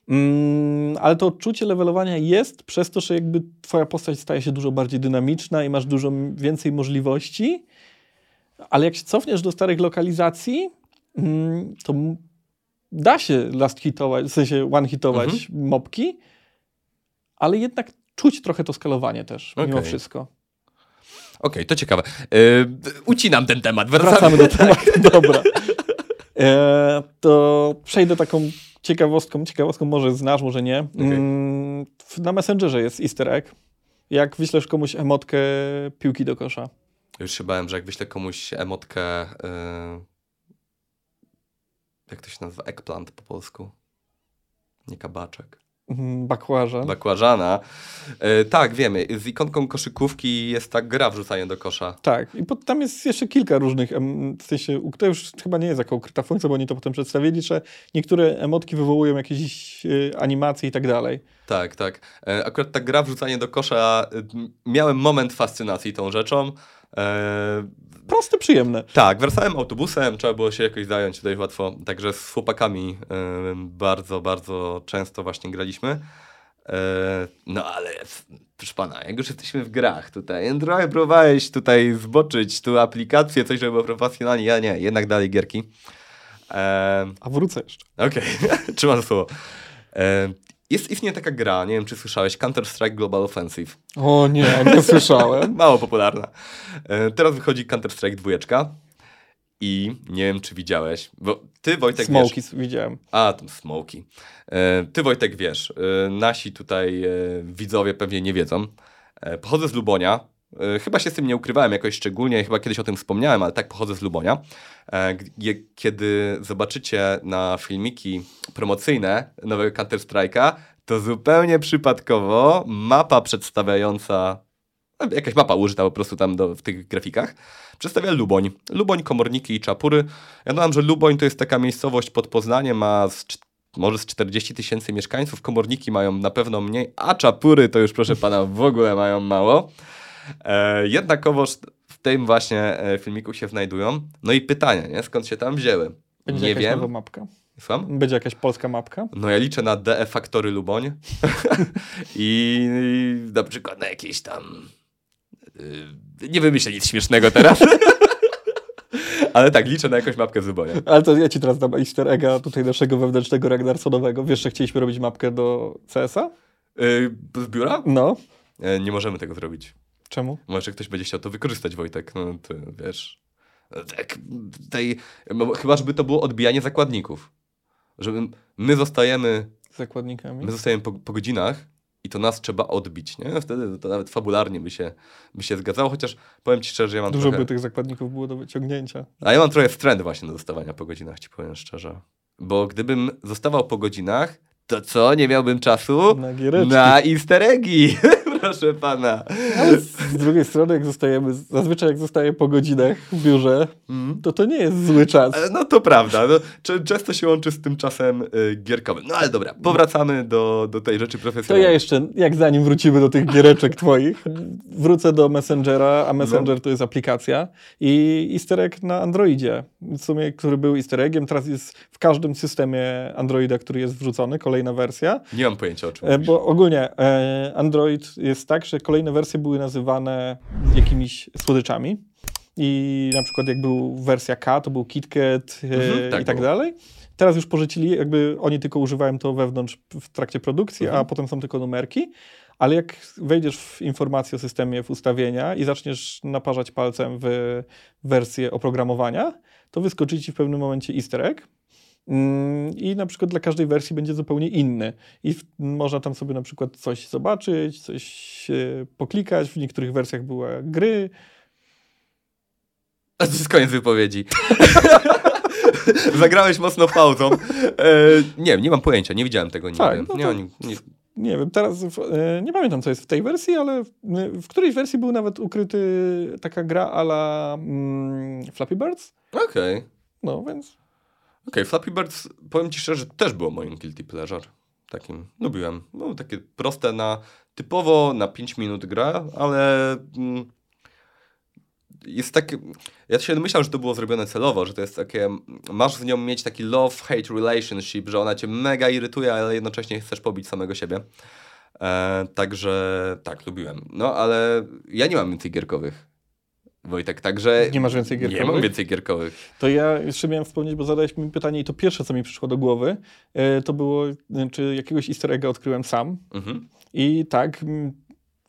Mm, ale to odczucie levelowania jest przez to, że jakby twoja postać staje się dużo bardziej dynamiczna i masz dużo więcej możliwości. Ale jak się cofniesz do starych lokalizacji, mm, to da się last hitować, w sensie one hitować mopki, ale jednak czuć trochę to skalowanie też, mimo Okej. wszystko. Okej, to ciekawe. Yy, ucinam ten temat. Wracamy, Wracamy do tematu, (laughs) dobra. E, to przejdę taką ciekawostką, ciekawostką może znasz, może nie. Mm, w- na Messengerze jest easter egg. Jak wyślesz komuś emotkę piłki do kosza. Już się bałem, że jak wyślę komuś emotkę... Yy... Jak to się nazywa? Eggplant po polsku. Nie kabaczek. Mm, Bakłażan. Bakłażana. Yy, tak, wiemy. Z ikonką koszykówki jest ta gra wrzucanie do kosza. Tak, i pod, tam jest jeszcze kilka różnych, em, w sensie, to już chyba nie jest jaka ukryta funkcja, bo oni to potem przedstawili, że niektóre emotki wywołują jakieś y, animacje i tak dalej. Tak, tak. E, Akurat ta gra wrzucanie do kosza, y, miałem moment fascynacji tą rzeczą. E, Proste, przyjemne. tak, wracałem autobusem, trzeba było się jakoś zająć dość łatwo. Także z chłopakami e, bardzo, bardzo często właśnie graliśmy. E, no ale, proszę pana, jak już jesteśmy w grach tutaj, trochę próbowałeś tutaj zboczyć tu aplikację, coś, żeby było profesjonalnie, ja nie, jednak dalej gierki. E, A wrócę jeszcze. Okej, (laughs) trzymam za słowo. Jest istnieje taka gra, nie wiem czy słyszałeś, Counter-Strike Global Offensive. O nie, nie (laughs) słyszałem. Mało popularna. E, teraz wychodzi Counter-Strike 2 i nie wiem czy widziałeś, bo ty Wojtek Smoki wiesz. widziałem. A, tam Smoki. E, ty Wojtek wiesz, e, nasi tutaj widzowie pewnie nie wiedzą. Pochodzę z Lubonia. E, chyba się z tym nie ukrywałem jakoś szczególnie, chyba kiedyś o tym wspomniałem, ale tak pochodzę z Lubonia. E, kiedy zobaczycie na filmiki promocyjne nowego Counter-Strike'a, to zupełnie przypadkowo mapa przedstawiająca no, jakaś mapa użyta po prostu tam do, w tych grafikach, przedstawia Luboń. Luboń, Komorniki i Czapury. Ja dodam, że Luboń to jest taka miejscowość pod Poznaniem, ma z, może z 40 tysięcy mieszkańców, Komorniki mają na pewno mniej, a Czapury to już proszę pana w ogóle mają mało. E, jednakowoż w tym właśnie e, filmiku się znajdują. No i pytanie, nie? skąd się tam wzięły? Będzie nie wiem. nowa mapka. Słucham? Będzie jakaś polska mapka. No ja liczę na DE Faktory Luboń (laughs) I, i na przykład na jakieś tam... Yy, nie wymyślę nic śmiesznego teraz. (laughs) Ale tak, liczę na jakąś mapkę z Lubonia. Ale to ja ci teraz dam easter egga tutaj naszego wewnętrznego Ragnarsonowego. Wiesz, że chcieliśmy robić mapkę do CS-a? Yy, z biura? No. E, nie możemy tego zrobić. Czemu? Może ktoś będzie chciał to wykorzystać, Wojtek. No ty wiesz. No Tak, tutaj, no, chyba, żeby to było odbijanie zakładników. Żeby my zostajemy zakładnikami. My zostajemy po, po godzinach i to nas trzeba odbić, nie? Wtedy to nawet fabularnie by się, by się zgadzało, chociaż powiem ci szczerze, że ja mam Dużo trochę... by tych zakładników było do wyciągnięcia. A ja mam trochę wstręt właśnie do dostawania po godzinach, ci powiem szczerze. Bo gdybym zostawał po godzinach, to co? Nie miałbym czasu? Na giereczki. Na easter eggi, (laughs) proszę pana. Ale z drugiej strony, jak zostajemy, zazwyczaj jak zostaje po godzinach w biurze, to to nie jest zły czas. E, No to prawda, no, często się łączy z tym czasem y, gierkowym. No ale dobra, powracamy do, do tej rzeczy To profesjonalnej. ja jeszcze, jak zanim wrócimy do tych giereczek twoich, wrócę do Messengera, a Messenger to jest aplikacja i easter egg na Androidzie, w sumie, który był easter eggiem, teraz jest w każdym systemie Androida, który jest wrzucony, kolejna wersja, Nie mam pojęcia o czym E, mówisz. Bo ogólnie e, Android jest tak, że kolejne wersje były nazywane jakimiś słodyczami. I na przykład jak był wersja K, to był KitKat e, Mhm, tak i tak było. dalej. Teraz już porzucili, jakby oni tylko używają to wewnątrz w trakcie produkcji, Mhm. a potem są tylko numerki. Ale jak wejdziesz w informacje o systemie, w ustawienia i zaczniesz naparzać palcem w wersję oprogramowania, to wyskoczy ci w pewnym momencie easter egg. Mm, I na przykład dla każdej wersji będzie zupełnie inny. I w, można tam sobie na przykład coś zobaczyć, coś e, poklikać. W niektórych wersjach były gry. A to jest koniec wypowiedzi. (laughs) Zagrałeś mocno pauzą. E, nie, nie mam pojęcia, nie widziałem tego nigdy. Tak, no nie, nie, nie, Nie wiem, teraz w, e, nie pamiętam, co jest w tej wersji, ale w, w którejś wersji był nawet ukryty taka gra ala mm, Flappy Birds. Okej. No więc Okej, Flappy Birds, powiem ci szczerze, też było moim guilty pleasure. takim lubiłem. No, takie proste na, typowo na 5 minut gra, ale mm, jest tak, ja się myślałem, że to było zrobione celowo, że to jest takie, masz z nią mieć taki love-hate relationship, że ona cię mega irytuje, ale jednocześnie chcesz pobić samego siebie. E, także tak, lubiłem. No, ale ja nie mam więcej gierkowych. Wojtek, także... Nie masz więcej Nie mam gierkowych? więcej gierkowych. To ja jeszcze miałem wspomnieć, bo zadałeś mi pytanie i to pierwsze, co mi przyszło do głowy, e, to było, czy jakiegoś easter egga odkryłem sam. Mhm. I tak,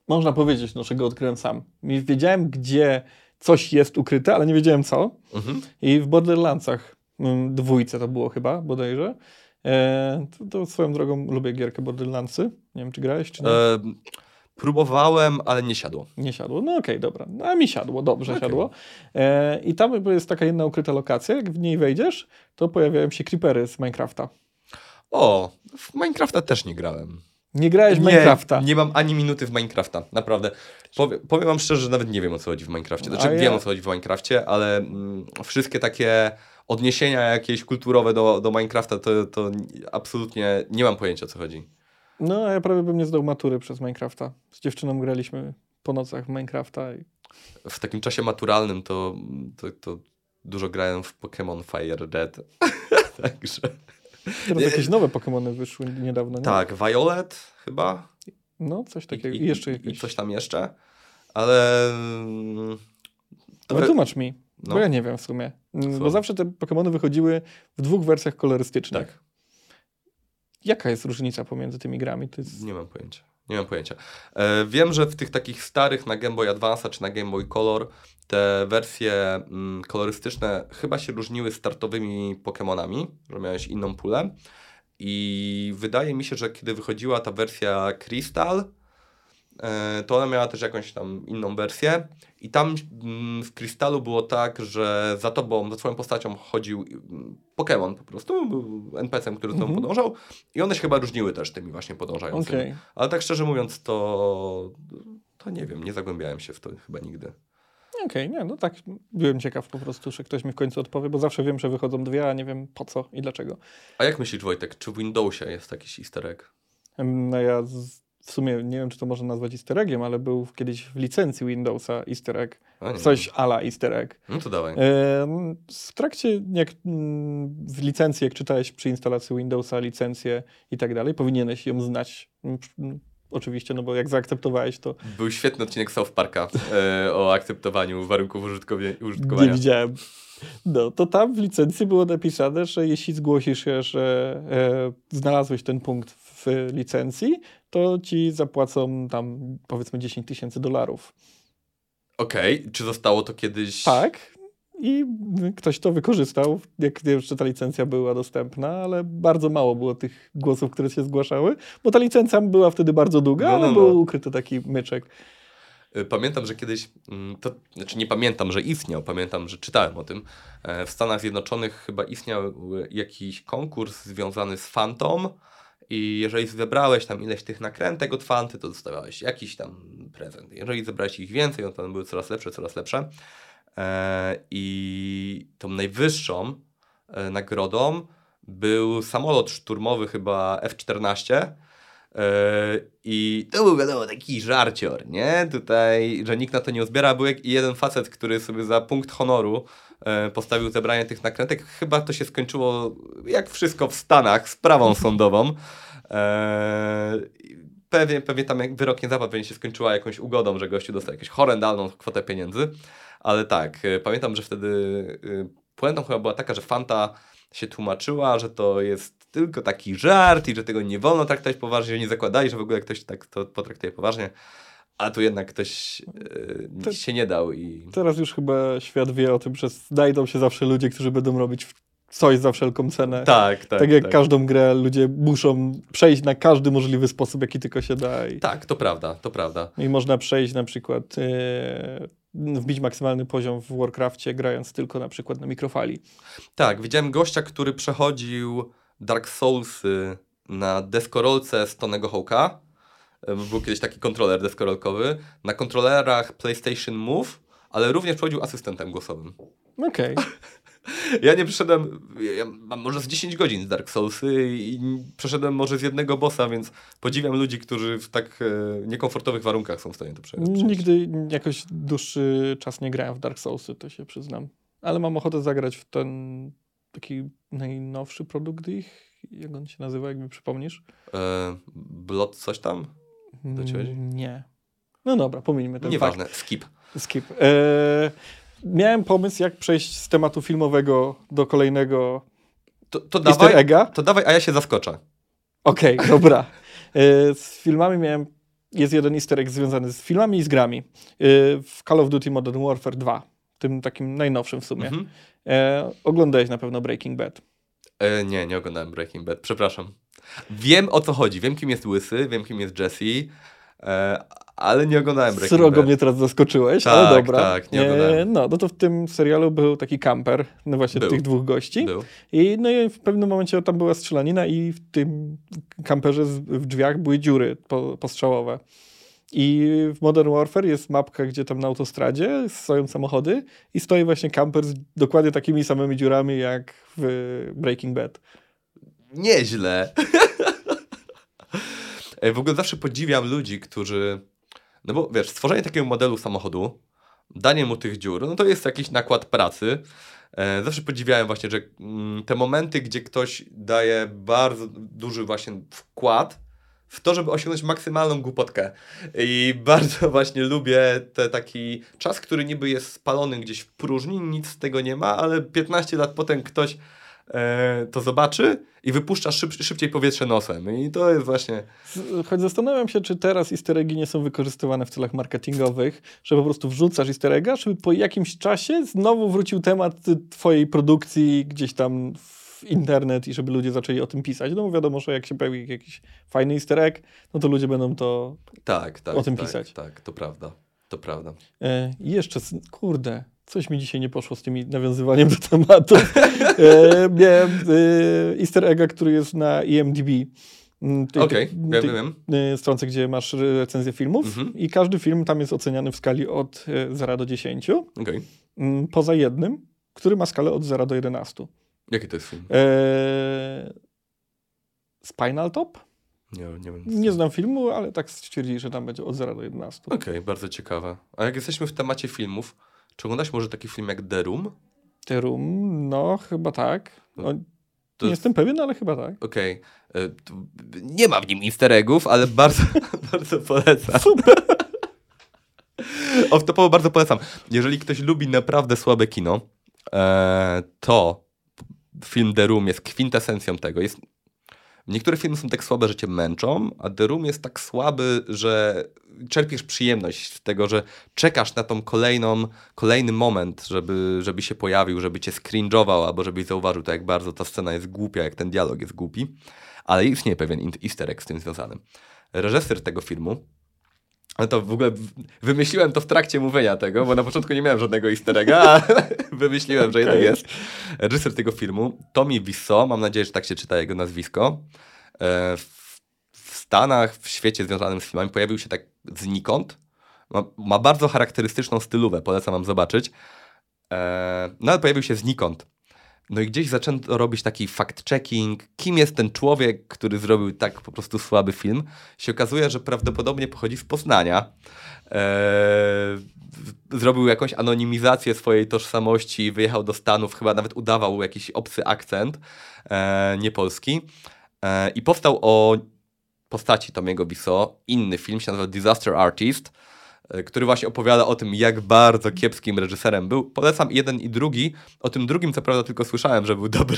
można powiedzieć, no, że go odkryłem sam. I wiedziałem, gdzie coś jest ukryte, ale nie wiedziałem co. Mhm. I w Borderlandsach, dwójce to było chyba, bodajże. E, to, to swoją drogą lubię gierkę Borderlandsy. Nie wiem, czy grałeś, czy nie. E, próbowałem, ale nie siadło. Nie siadło. No okej, dobra. No, a mi siadło, dobrze Okej. siadło. E, I tam jest taka jedna ukryta lokacja. Jak w niej wejdziesz, to pojawiają się creepery z Minecrafta. O, w Minecrafta też nie grałem. Nie grałeś w Minecrafta. nie mam ani minuty w Minecrafta, naprawdę. Powie, powiem wam szczerze, że nawet nie wiem o co chodzi w Minecrafcie. Znaczy ja- wiem o co chodzi w Minecrafcie, ale mm, wszystkie takie odniesienia jakieś kulturowe do, do Minecrafta to, to absolutnie nie mam pojęcia o co chodzi. No, a ja prawie bym nie zdał matury przez Minecrafta. Z dziewczyną graliśmy po nocach w Minecrafta i W takim czasie maturalnym to, to, to dużo grałem w Pokémon Fire Red. (laughs) Także. teraz jakieś nowe Pokémony wyszły niedawno, nie? Tak, Violet chyba. No, coś takiego. I, I, jeszcze jakieś. I coś tam jeszcze. Ale. To Wytłumacz mi, No. bo ja nie wiem w sumie. Bo zawsze te Pokémony wychodziły w dwóch wersjach kolorystycznych. Tak. Jaka jest różnica pomiędzy tymi grami? Jest... Nie mam pojęcia. Nie mam pojęcia. E, wiem, że w tych takich starych na Game Boy Advance czy na Game Boy Color te wersje mm, kolorystyczne chyba się różniły startowymi Pokémonami, że miałeś inną pulę. I wydaje mi się, że kiedy wychodziła ta wersja Crystal, to ona miała też jakąś tam inną wersję. I tam mm, w Krystalu było tak, że za tobą, za twoją postacią chodził mm, Pokémon po prostu, był NPC-em, który za tobą Mhm. podążał. I one się chyba różniły też tymi właśnie podążającymi. Okej. Ale tak szczerze mówiąc, to, to nie wiem, nie zagłębiałem się w to chyba nigdy. Okej, nie, no tak, byłem ciekaw po prostu, że ktoś mi w końcu odpowie, bo zawsze wiem, że wychodzą dwie, a nie wiem po co i dlaczego. A jak myślisz, Wojtek, czy w Windowsie jest jakiś easter egg? No ja z, w sumie nie wiem, czy to można nazwać easter eggiem, ale był kiedyś w licencji Windowsa easter egg. Coś ala easter egg. No to dawaj. Em, W trakcie, jak mm, w licencji, jak czytałeś przy instalacji Windowsa licencję i tak dalej, powinieneś ją znać. Oczywiście, no bo jak zaakceptowałeś, to Był świetny odcinek South Parka e, o akceptowaniu warunków użytkowie, nie użytkowania. widziałem. No, to tam w licencji było napisane, że jeśli zgłosisz się, że e, znalazłeś ten punkt w licencji, to ci zapłacą tam powiedzmy 10 tysięcy dolarów. Okej, czy zostało to kiedyś... Tak. I ktoś to wykorzystał, jak jeszcze ta licencja była dostępna, ale bardzo mało było tych głosów, które się zgłaszały, bo ta licencja była wtedy bardzo długa, No, no, ale no. był ukryty taki myczek. Y, Pamiętam, że kiedyś, mm, to znaczy nie pamiętam, że istniał, pamiętam, że czytałem o tym. E, W Stanach Zjednoczonych chyba istniał y, jakiś konkurs związany z Phantom i jeżeli zebrałeś tam ileś tych nakrętek od Fanty, to dostawałeś jakiś tam prezent. Jeżeli zebrałeś ich więcej, no to one były coraz lepsze, coraz lepsze. E, I tą najwyższą e, nagrodą był samolot szturmowy chyba F-14, E, I to był wiadomo taki żarcior, nie? Tutaj, że nikt na to nie uzbiera. Był jeden facet, który sobie za punkt honoru postawił zebranie tych nakrętek. Chyba to się skończyło, jak wszystko w Stanach, sprawą (laughs) sądową. E, pewnie, pewnie tam jak wyrok nie zapadł, pewnie się skończyła jakąś ugodą, że gościu dostał jakąś horrendalną kwotę pieniędzy. Ale tak, e, pamiętam, że wtedy e, puentą chyba była taka, że Fanta się tłumaczyła, że to jest tylko taki żart i że tego nie wolno traktować poważnie, że nie zakładali, że w ogóle ktoś tak to potraktuje poważnie. A tu jednak ktoś To- się nie dał i... Teraz już chyba świat wie o tym, że znajdą się zawsze ludzie, którzy będą robić coś za wszelką cenę. Tak, tak. Tak jak tak. każdą grę, ludzie muszą przejść na każdy możliwy sposób, jaki tylko się da. I, Tak, to prawda, to prawda. i można przejść na przykład, e, wbić maksymalny poziom w Warcrafcie, grając tylko na przykład na mikrofali. Tak, widziałem gościa, który przechodził Dark Soulsy na deskorolce z Tonego Hawka. E, Był kiedyś taki kontroler deskorolkowy. Na kontrolerach PlayStation Move, ale również przechodził asystentem głosowym. Okej. (laughs) Ja nie przeszedłem, ja mam może z 10 godzin z Dark Soulsy i przeszedłem może z jednego bossa, więc podziwiam ludzi, którzy w tak e, niekomfortowych warunkach są w stanie to prze- przejść. Nigdy jakoś dłuższy czas nie grałem w Dark Soulsy, to się przyznam. Ale mam ochotę zagrać w ten taki najnowszy produkt ich. Jak on się nazywa, jak mi przypomnisz? E, Blood coś tam? Do? Mm, Nie. No dobra, ten fakt. Nieważne, skip. Skip. E, miałem pomysł, jak przejść z tematu filmowego do kolejnego To, to, dawaj, egga. to dawaj, a ja się zaskoczę. Okej, (laughs) dobra. E, z filmami miałem. Jest jeden easter egg związany z filmami i z grami. E, w Call of Duty Modern Warfare 2, tym takim najnowszym w sumie. Mhm. Oglądałeś na pewno Breaking Bad. Nie, nie oglądałem Breaking Bad, przepraszam. Wiem o co chodzi, wiem kim jest Łysy, wiem kim jest Jesse, e, ale nie oglądałem Breaking Srogo Bad. mnie teraz zaskoczyłeś, Tak, ale dobra. tak, nie oglądałem. no, no to w tym serialu był taki kamper, no właśnie Był. tych dwóch gości. Był. I, no i w pewnym momencie tam była strzelanina i w tym kamperze z- w drzwiach były dziury po, postrzałowe. I w Modern Warfare jest mapka, gdzie tam na autostradzie stoją samochody i stoi właśnie kamper z dokładnie takimi samymi dziurami jak w Breaking Bad. Nieźle. (laughs) Ej, w ogóle zawsze podziwiam ludzi, którzy. No bo wiesz, stworzenie takiego modelu samochodu, danie mu tych dziur, no to jest jakiś nakład pracy. E, zawsze podziwiałem właśnie, że mm, te momenty, gdzie ktoś daje bardzo duży właśnie wkład w to, żeby osiągnąć maksymalną głupotkę. I (laughs) bardzo właśnie lubię te taki czas, który niby jest spalony gdzieś w próżni, nic z tego nie ma, ale 15 lat potem ktoś e, to zobaczy i wypuszcza szyb, szybciej powietrze nosem. I to jest właśnie. Choć zastanawiam się, czy teraz easter eggi nie są wykorzystywane w celach marketingowych, że po prostu wrzucasz easter egga, żeby po jakimś czasie znowu wrócił temat twojej produkcji gdzieś tam w internet i żeby ludzie zaczęli o tym pisać. No wiadomo, że jak się pojawi jakiś fajny easter egg, no to ludzie będą to... Tak, tak. O tym tak, pisać. Tak, to prawda. To prawda. E, jeszcze, kurde, coś mi dzisiaj nie poszło z tymi nawiązywaniem do tematu. e, miałem e, easter egga, który jest na IMDb. Mm, tej- Okej, tej- wiem, wiem. y, stronce, gdzie masz recenzję filmów Mhm. i każdy film tam jest oceniany w skali od y, 0 do 10, Okej. mm, poza jednym, który ma skalę od 0 do 11. Jaki to jest film? Eee, Spinal Top? Nie, nie wiem. Nie znam filmu, ale tak stwierdzili, że tam będzie od 0 do 11. Okej, bardzo ciekawe. A jak jesteśmy w temacie filmów, czy oglądasz może taki film jak The Room? The Room, no chyba tak. No, To nie jest- jestem pewien, ale chyba tak. Okej. E, tu- Nie ma w nim easter eggów, ale bardzo, (laughs) bardzo polecam. Off-topowo bardzo polecam. Jeżeli ktoś lubi naprawdę słabe kino, e, to film The Room jest kwintesencją tego. Jest, niektóre filmy są tak słabe, że cię męczą, a The Room jest tak słaby, że czerpiesz przyjemność z tego, że czekasz na tą kolejną, kolejny moment, żeby, żeby się pojawił, żeby cię skringował, albo żebyś zauważył to, jak bardzo ta scena jest głupia, jak ten dialog jest głupi. Ale istnieje pewien easter egg z tym związany. Reżyser tego filmu ale to w ogóle wymyśliłem to w trakcie mówienia tego, bo na początku nie miałem żadnego easter egga, ale (laughs) wymyśliłem, że jednak jest. Reżyser tego filmu, Tommy Wiseau, mam nadzieję, że tak się czyta jego nazwisko. E, W, w Stanach, w świecie związanym z filmami pojawił się tak znikąd. Ma, ma bardzo charakterystyczną stylówę, polecam wam zobaczyć. E, No ale pojawił się znikąd. No i gdzieś zaczęto robić taki fact-checking, kim jest ten człowiek, który zrobił tak po prostu słaby film. Się okazuje, że prawdopodobnie pochodzi z Poznania. Eee, zrobił jakąś anonimizację swojej tożsamości, wyjechał do Stanów, chyba nawet udawał jakiś obcy akcent, e, niepolski. E, I powstał o postaci Tomiego Wiseau inny film, się nazywa Disaster Artist, który właśnie opowiada o tym, jak bardzo kiepskim reżyserem był. Polecam jeden i drugi. O tym drugim, co prawda, tylko słyszałem, że był dobry,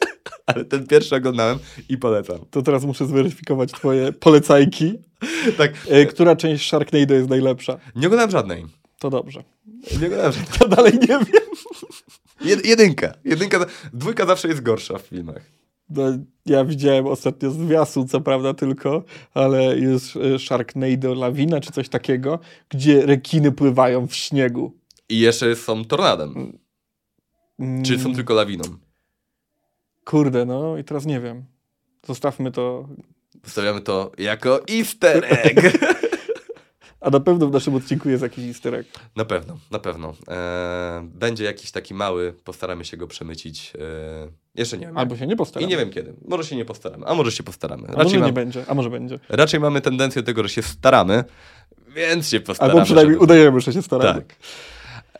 (laughs) ale ten pierwszy oglądałem i polecam. To teraz muszę zweryfikować twoje polecajki. (laughs) Tak, E, która część Sharknado jest najlepsza? nie oglądałem żadnej. To dobrze. Nie oglądałem żadnej. (laughs) To dalej nie wiem. Jed, jedynka. jedynka. Dwójka zawsze jest gorsza w filmach. No, ja widziałem ostatnio zwiastun, co prawda tylko, ale jest e, Sharknado Lawina czy coś takiego, gdzie rekiny pływają w śniegu. I jeszcze są tornadem. Mm, Czy są tylko lawiną? Kurde, no i teraz nie wiem. Zostawmy to. Zostawiamy to jako easter egg. (laughs) A na pewno w naszym odcinku jest jakiś easter egg. Na pewno, na pewno. E, będzie jakiś taki mały, postaramy się go przemycić. E, jeszcze nie wiem. Albo się nie I postaramy. nie wiem kiedy. Może się nie postaramy, a może się postaramy. A może Raczej, nie mam, będzie, a może będzie. raczej mamy tendencję do tego, że się staramy, więc się postaramy. Albo przynajmniej żeby- udajemy, że się staramy. Tak.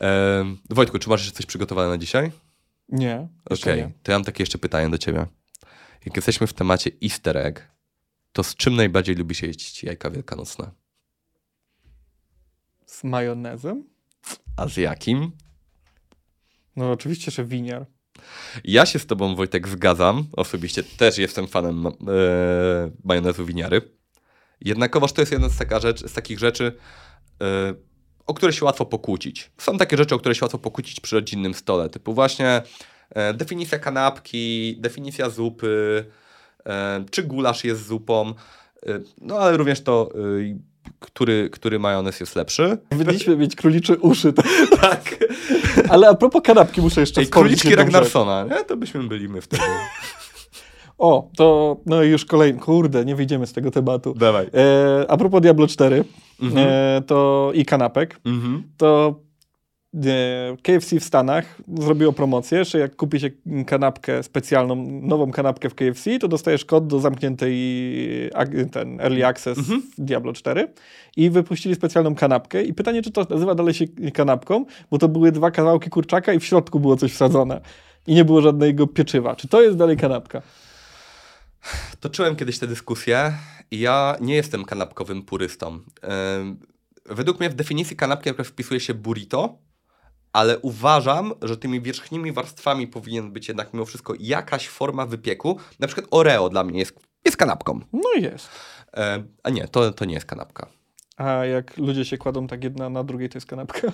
E, Wojtku, czy masz jeszcze coś przygotowane na dzisiaj? Nie, Okej, nie. to ja mam takie jeszcze pytanie do ciebie. Jak jesteśmy w temacie easter egg, to z czym najbardziej lubisz jeść jajka wielkanocne? Z majonezem? A z jakim? No oczywiście, że winiar. Ja się z tobą, Wojtek, zgadzam. Osobiście też jestem fanem e, majonezu winiary. Jednakowoż to jest jedna z, rzecz, z takich rzeczy, e, o które się łatwo pokłócić. Są takie rzeczy, o które się łatwo pokłócić przy rodzinnym stole, typu właśnie e, definicja kanapki, definicja zupy, czy gulasz jest zupą, no ale również to, który, który majonez jest lepszy. Powinniśmy mieć królicze uszy. tak. (laughs) Tak. Ale a propos kanapki muszę jeszcze Ej, króliczki. Ragnarsona, nie? to byśmy byli my wtedy. O, to no już kolejny. Kurde, nie wyjdziemy z tego tematu. Dawaj. E, a propos Diablo 4 Mhm. e, to i kanapek, Mhm. to KFC w Stanach zrobiło promocję, że jak kupi się kanapkę specjalną, nową kanapkę w KFC, to dostajesz kod do zamkniętej ten Early Access Mhm. w Diablo 4 i wypuścili specjalną kanapkę i pytanie, czy to nazywa dalej się kanapką, bo to były dwa kawałki kurczaka i w środku było coś wsadzone i nie było żadnego pieczywa. Czy to jest dalej kanapka? Toczyłem kiedyś tę dyskusję i ja nie jestem kanapkowym purystą. Ym, Według mnie w definicji kanapki wpisuje się burrito, ale uważam, że tymi wierzchnimi warstwami powinien być jednak mimo wszystko jakaś forma wypieku. Na przykład Oreo dla mnie jest, jest kanapką. No jest. E, a nie, to, to nie jest kanapka. A jak ludzie się kładą tak jedna na drugiej, to jest kanapka.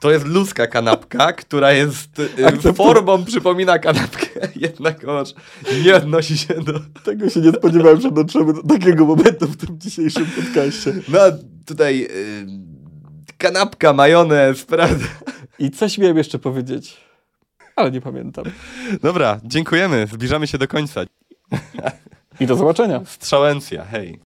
To jest ludzka kanapka, (laughs) która jest y, formą przypomina kanapkę, (laughs) jednakowoż nie odnosi się do... Tego się nie spodziewałem, że dotrzemy do takiego momentu w tym dzisiejszym podcaście. No tutaj y, kanapka, majonez, prawda? I coś miałem jeszcze powiedzieć, ale nie pamiętam. Dobra, dziękujemy. Zbliżamy się do końca. I do zobaczenia. Strzałencja, hej.